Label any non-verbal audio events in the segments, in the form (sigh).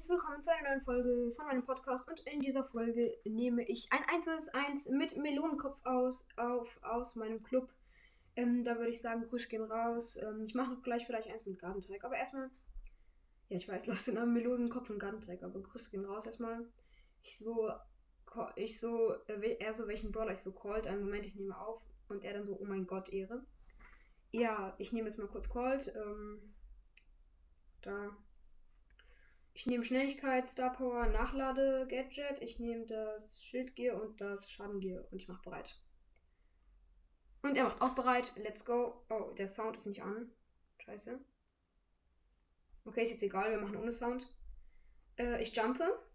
ein herzliches Willkommen zu einer neuen Folge von meinem Podcast. Und in dieser Folge nehme ich ein 1 vs 1 mit Melonenkopf aus, auf, aus meinem Club. Ähm, da würde ich sagen, Grüß gehen raus. Ähm, ich mache gleich vielleicht eins mit Gartenteig. Aber erstmal, ja, ich weiß, lasst den Namen Melonenkopf und Gartenteig, aber Grüß gehen raus erstmal. Ich so, ich so, äh, er so, welchen Brawler ich so called. Einen Moment, ich nehme auf. Und er dann so, oh mein Gott, Ehre. Ja, ich nehme jetzt mal kurz called. Ähm, da ich nehme Schnelligkeit, Star Power, Nachlade, Gadget. Ich nehme das Schildgear und das Schadengear und ich mache bereit. Und er macht auch bereit. Let's go. Oh, der Sound ist nicht an. Scheiße. Okay, ist jetzt egal. Wir machen ohne Sound. Äh, ich jumpe.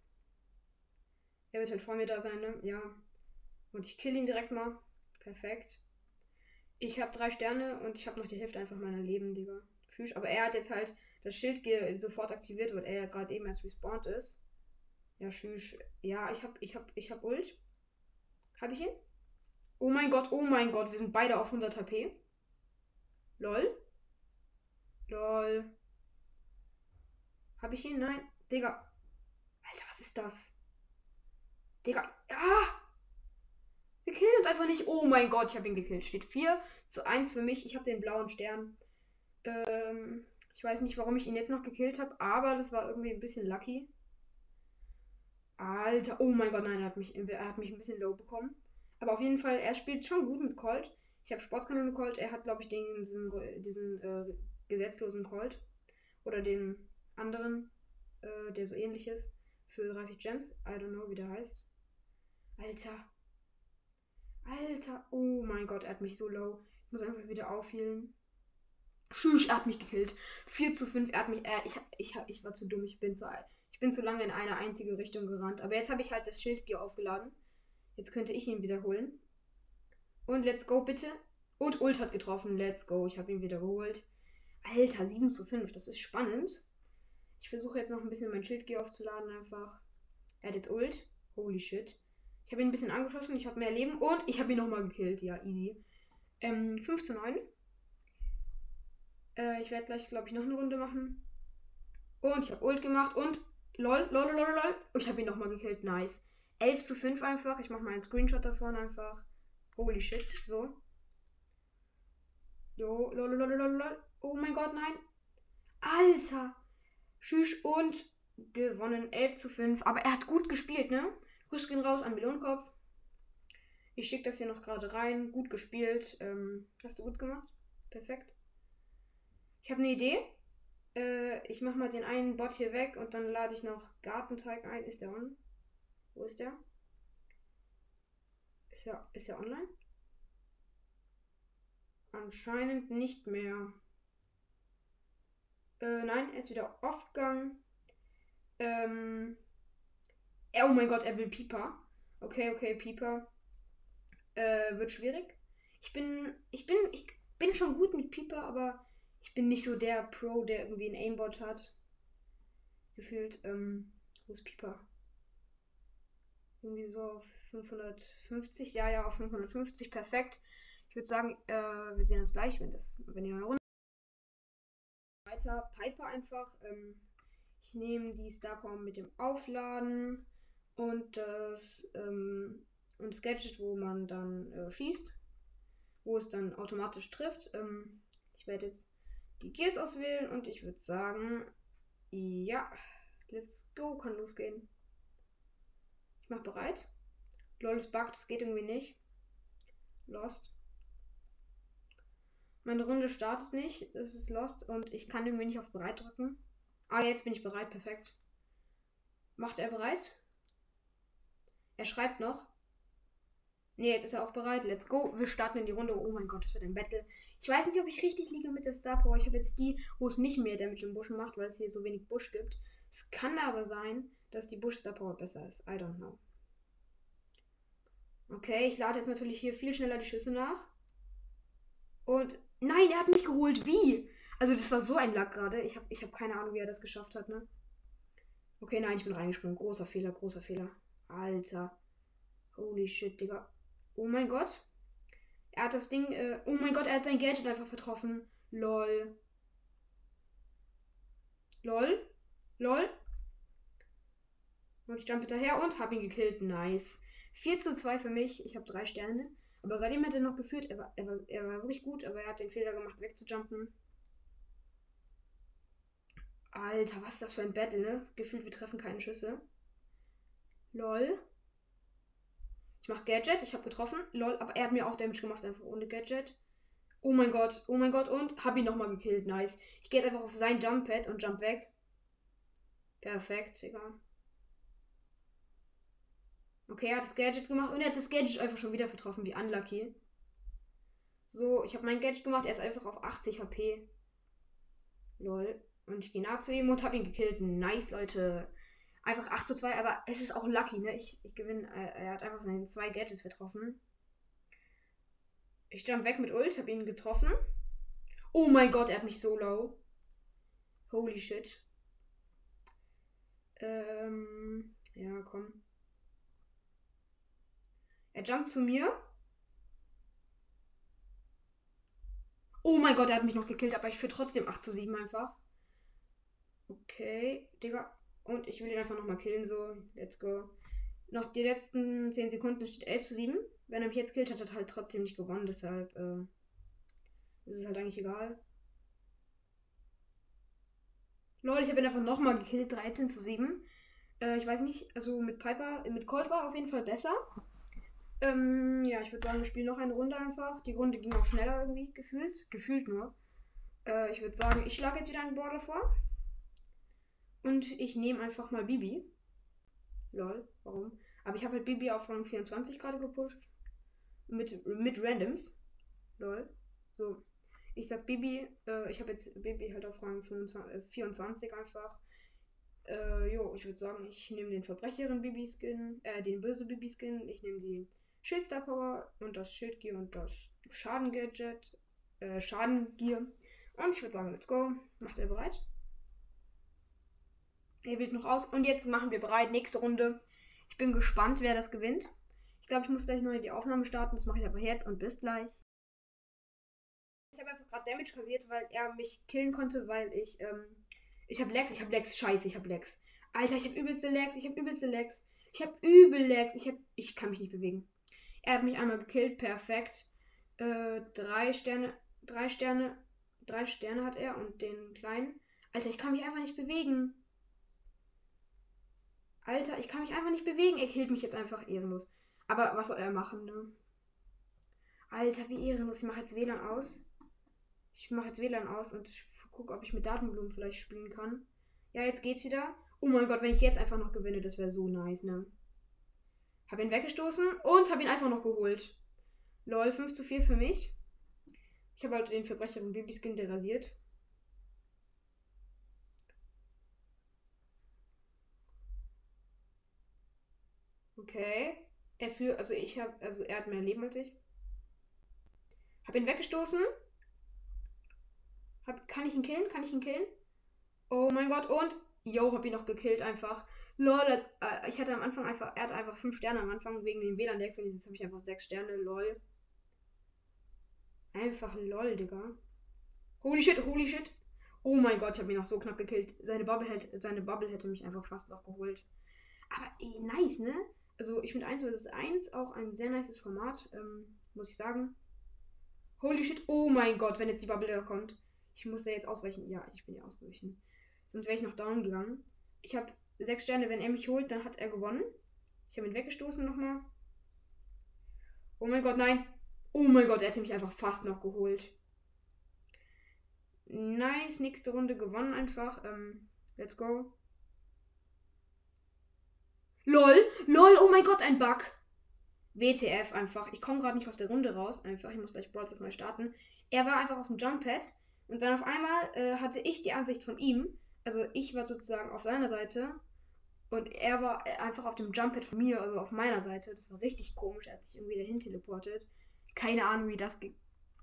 Er wird halt vor mir da sein, ne? Ja. Und ich kill ihn direkt mal. Perfekt. Ich habe drei Sterne und ich habe noch die Hälfte einfach meiner Leben, Digga. Tschüss. Aber er hat jetzt halt das Schild sofort aktiviert, weil er ja gerade eben erst respawned ist. Ja, tschüss. Ja, ich hab, ich hab, ich hab Ult. Hab ich ihn? Oh mein Gott, oh mein Gott, wir sind beide auf 100 HP. Lol. Lol. Hab ich ihn? Nein. Digga. Alter, was ist das? Digga. Ah! Wir killen uns einfach nicht. Oh mein Gott, ich habe ihn gekillt. Steht 4 zu 1 für mich. Ich habe den blauen Stern. Ähm, ich weiß nicht, warum ich ihn jetzt noch gekillt habe, aber das war irgendwie ein bisschen lucky. Alter, oh mein Gott, nein, er hat mich, er hat mich ein bisschen low bekommen. Aber auf jeden Fall, er spielt schon gut mit Colt. Ich habe Sportskanone Colt, er hat, glaube ich, den, diesen, diesen äh, gesetzlosen Colt. Oder den anderen, äh, der so ähnlich ist. Für 30 Gems. I don't know, wie der heißt. Alter. Alter. Oh mein Gott, er hat mich so low. Ich muss einfach wieder aufhielen. Tschüss, er hat mich gekillt. 4 zu 5, er hat mich. Äh, ich, ich, ich war zu dumm, ich bin zu Ich bin zu lange in eine einzige Richtung gerannt. Aber jetzt habe ich halt das Schildgear aufgeladen. Jetzt könnte ich ihn wiederholen. Und let's go, bitte. Und Ult hat getroffen. Let's go. Ich habe ihn wiederholt. Alter, 7 zu 5. Das ist spannend. Ich versuche jetzt noch ein bisschen mein Schildgear aufzuladen einfach. Er hat jetzt Ult. Holy shit. Ich habe ihn ein bisschen angeschossen. Ich habe mehr Leben. Und ich habe ihn nochmal gekillt. Ja, easy. Ähm, 5 zu 9. Äh, ich werde gleich, glaube ich, noch eine Runde machen. Und ich habe Ult gemacht und lol, lol, lol, lol. Oh, ich habe ihn nochmal gekillt. Nice. 11 zu 5 einfach. Ich mache mal einen Screenshot davon einfach. Holy shit. So. Jo, lol, lol, lol, lol. Oh mein Gott, nein. Alter. Tschüss und gewonnen. 11 zu 5. Aber er hat gut gespielt, ne? Grüß gehen raus an Melonenkopf. Ich schicke das hier noch gerade rein. Gut gespielt. Ähm, hast du gut gemacht? Perfekt. Ich habe eine Idee. Äh, ich mache mal den einen Bot hier weg und dann lade ich noch Gartenteig ein. Ist der on? Wo ist der? Ist er, ist er online? Anscheinend nicht mehr. Äh, nein, er ist wieder aufgegangen. Ähm. Oh mein Gott, er will Pieper. Okay, okay, Pieper. Äh, wird schwierig. Ich bin. Ich bin. Ich bin schon gut mit Pieper, aber ich bin nicht so der Pro, der irgendwie ein Aimbot hat. Gefühlt, ähm, wo ist Pieper? Irgendwie so auf 550, ja, ja, auf 550, perfekt. Ich würde sagen, äh, wir sehen uns gleich, wenn das, wenn ihr eine Runde. Weiter, Piper einfach. Ähm, ich nehme die Star Power mit dem Aufladen und das, ähm, und das Gadget, wo man dann äh, schießt, wo es dann automatisch trifft. Ähm, ich werde jetzt die Gears auswählen und ich würde sagen, ja, let's go, kann losgehen. Ich mache bereit. Lol, es buggt, das geht irgendwie nicht. Lost. Meine Runde startet nicht, es ist lost und ich kann irgendwie nicht auf bereit drücken. Ah, jetzt bin ich bereit, perfekt. Macht er bereit? Er schreibt noch. Ne, jetzt ist er auch bereit. Let's go. Wir starten in die Runde. Oh mein Gott, das wird ein Battle. Ich weiß nicht, ob ich richtig liege mit der Star Power. Ich habe jetzt die, wo es nicht mehr Damage im Busch macht, weil es hier so wenig Busch gibt. Es kann aber sein, dass die Busch Star Power besser ist. I don't know. Okay, ich lade jetzt natürlich hier viel schneller die Schüsse nach. Und nein, er hat mich geholt. Wie? Also das war so ein Lack gerade. Ich habe ich hab keine Ahnung, wie er das geschafft hat, ne? Okay, nein, ich bin reingesprungen. Großer Fehler, großer Fehler. Alter. Holy shit, Digga. Oh mein Gott. Er hat das Ding. Äh, oh mein Gott, er hat sein Gadget einfach vertroffen. Lol. Lol. Lol. Und ich jump hinterher und hab ihn gekillt. Nice. 4 zu 2 für mich. Ich habe drei Sterne. Aber dem hat er noch geführt. Er war, er, war, er war wirklich gut, aber er hat den Fehler gemacht, wegzujumpen. Alter, was ist das für ein Battle, ne? Gefühlt, wir treffen keine Schüsse. Lol. Ich mach Gadget, ich habe getroffen. Lol, aber er hat mir auch Damage gemacht, einfach ohne Gadget. Oh mein Gott, oh mein Gott, und hab ihn nochmal gekillt. Nice. Ich gehe jetzt einfach auf sein Jump Pad und jump weg. Perfekt, egal. Okay, er hat das Gadget gemacht und er hat das Gadget einfach schon wieder vertroffen, wie unlucky. So, ich habe mein Gadget gemacht, er ist einfach auf 80 HP. Lol. Und ich gehe nach zu ihm und habe ihn gekillt. Nice, Leute. Einfach 8 zu 2, aber es ist auch lucky, ne? Ich, ich gewinne. Äh, er hat einfach seine zwei Gadgets getroffen. Ich jump weg mit Ult, habe ihn getroffen. Oh mein Gott, er hat mich so low. Holy shit. Ähm, ja, komm. Er jumpt zu mir. Oh mein Gott, er hat mich noch gekillt, aber ich führe trotzdem 8 zu 7 einfach. Okay, Digga. Und ich will ihn einfach nochmal killen, so. Let's go. Noch die letzten 10 Sekunden steht 11 zu 7. Wenn er mich jetzt killt, hat er halt trotzdem nicht gewonnen, deshalb äh, ist es halt eigentlich egal. Lol, ich habe ihn einfach nochmal gekillt, 13 zu 7. Äh, ich weiß nicht, also mit Piper, mit Colt war auf jeden Fall besser. Ähm, ja, ich würde sagen, wir spielen noch eine Runde einfach. Die Runde ging auch schneller irgendwie, gefühlt. Gefühlt nur. Äh, ich würde sagen, ich schlage jetzt wieder einen Brawler vor. Und ich nehme einfach mal Bibi. Lol, warum? Aber ich habe halt Bibi auf Rang 24 gerade gepusht. Mit, mit Randoms. Lol. So. Ich sag Bibi, äh, ich habe jetzt Bibi halt auf Rang 25, äh, 24 einfach. Äh, jo, ich würde sagen, ich nehme den Verbrecherin Bibi Skin, äh, den böse Bibi Skin. Ich nehme die Schildstar Power und das Schildgear und das Schaden Gadget, äh, Schadengear. Und ich würde sagen, let's go. Macht ihr bereit? Er wählt noch aus. Und jetzt machen wir bereit. Nächste Runde. Ich bin gespannt, wer das gewinnt. Ich glaube, ich muss gleich neu die Aufnahme starten. Das mache ich aber jetzt und bis gleich. Ich habe einfach gerade Damage kassiert, weil er mich killen konnte, weil ich, ähm, ich habe Lex, ich habe Lex, scheiße, ich habe Lex. Alter, ich habe übelste Lex, ich habe übelste Lex. Ich habe übel Lex, ich habe, ich kann mich nicht bewegen. Er hat mich einmal gekillt, perfekt. Äh, drei Sterne, drei Sterne, drei Sterne hat er und den kleinen. Alter, ich kann mich einfach nicht bewegen. Alter, ich kann mich einfach nicht bewegen. Er killt mich jetzt einfach ehrenlos. Aber was soll er machen, ne? Alter, wie ehrenlos. Ich mache jetzt WLAN aus. Ich mache jetzt WLAN aus und gucke, ob ich mit Datenblumen vielleicht spielen kann. Ja, jetzt geht's wieder. Oh mein Gott, wenn ich jetzt einfach noch gewinne, das wäre so nice, ne? Hab ihn weggestoßen und hab ihn einfach noch geholt. Lol, 5 zu 4 für mich. Ich habe halt den Verbrecher und Babyskin derasiert. Okay. Er führt, also ich habe, also er hat mehr Leben als ich. Hab ihn weggestoßen. Hab, kann ich ihn killen? Kann ich ihn killen? Oh mein Gott, und yo, hab ihn noch gekillt einfach. Lol, als, äh, ich hatte am Anfang einfach, er hatte einfach 5 Sterne am Anfang wegen dem WLAN-Dex und jetzt habe ich einfach 6 Sterne, lol. Einfach lol, Digga. Holy shit, holy shit. Oh mein Gott, ich habe ihn noch so knapp gekillt. Seine Bubble, hätte, seine Bubble hätte mich einfach fast noch geholt. Aber ey, nice, ne? Also ich finde 1 vs 1 auch ein sehr nices Format, ähm, muss ich sagen. Holy shit, oh mein Gott, wenn jetzt die Bubble da kommt. Ich muss da jetzt ausweichen. Ja, ich bin ja ausgewichen. Sonst wäre ich noch down gegangen. Ich habe 6 Sterne, wenn er mich holt, dann hat er gewonnen. Ich habe ihn weggestoßen nochmal. Oh mein Gott, nein. Oh mein Gott, er hätte mich einfach fast noch geholt. Nice, nächste Runde gewonnen einfach. Ähm, let's go. LOL, LOL, oh mein Gott, ein Bug. WTF einfach. Ich komme gerade nicht aus der Runde raus. Einfach, ich muss gleich Brawl neu starten. Er war einfach auf dem Jump Pad und dann auf einmal äh, hatte ich die Ansicht von ihm. Also ich war sozusagen auf seiner Seite und er war äh, einfach auf dem Jump Pad von mir, also auf meiner Seite. Das war richtig komisch. Er hat sich irgendwie dahin teleportet. Keine Ahnung, wie das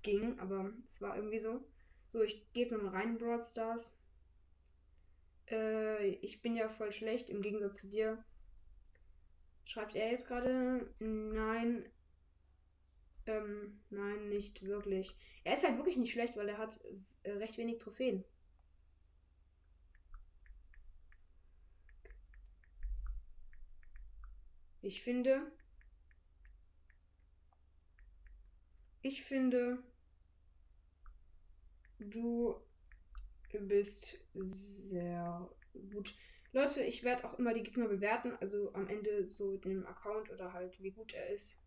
ging, aber es war irgendwie so. So, ich gehe jetzt nochmal rein in Brawl Stars. Äh, ich bin ja voll schlecht im Gegensatz zu dir. Schreibt er jetzt gerade? Nein. Ähm, nein, nicht wirklich. Er ist halt wirklich nicht schlecht, weil er hat äh, recht wenig Trophäen. Ich finde, ich finde, du bist sehr gut. Leute, ich werde auch immer die Gegner bewerten, also am Ende so dem Account oder halt wie gut er ist,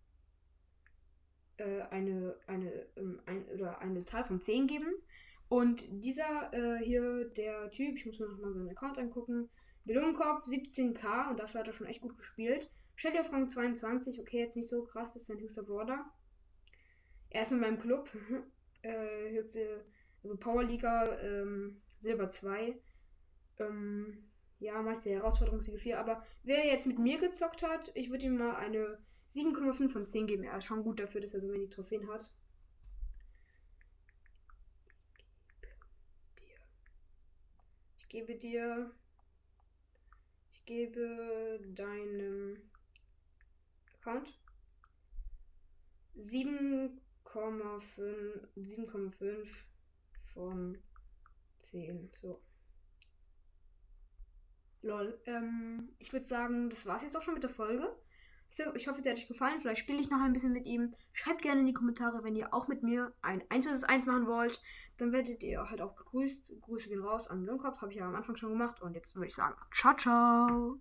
äh, eine, eine, ähm, ein, oder eine Zahl von 10 geben. Und dieser äh, hier, der Typ, ich muss mir nochmal seinen Account angucken, Belohnkorb 17k und dafür hat er schon echt gut gespielt. Shelly auf Rang 22, okay, jetzt nicht so krass, das ist sein höchster Brawler. Er ist in meinem Club, (laughs) äh, höchste, also Powerliga, ähm, Silber 2. Ähm, ja, Meister Herausforderung Siege 4. Aber wer jetzt mit mir gezockt hat, ich würde ihm mal eine 7,5 von 10 geben. Er ist schon gut dafür, dass er so wenig Trophäen hat. Ich gebe dir. Ich gebe deinem Account 7,5 7,5 von 10. So. Lol. Ähm, ich würde sagen, das war's jetzt auch schon mit der Folge. So, ich hoffe, es hat euch gefallen. Vielleicht spiele ich noch ein bisschen mit ihm. Schreibt gerne in die Kommentare, wenn ihr auch mit mir ein 1 vs 1 machen wollt. Dann werdet ihr halt auch begrüßt. Grüße gehen raus an Blumenkopf. Habe ich ja am Anfang schon gemacht. Und jetzt würde ich sagen, ciao, ciao.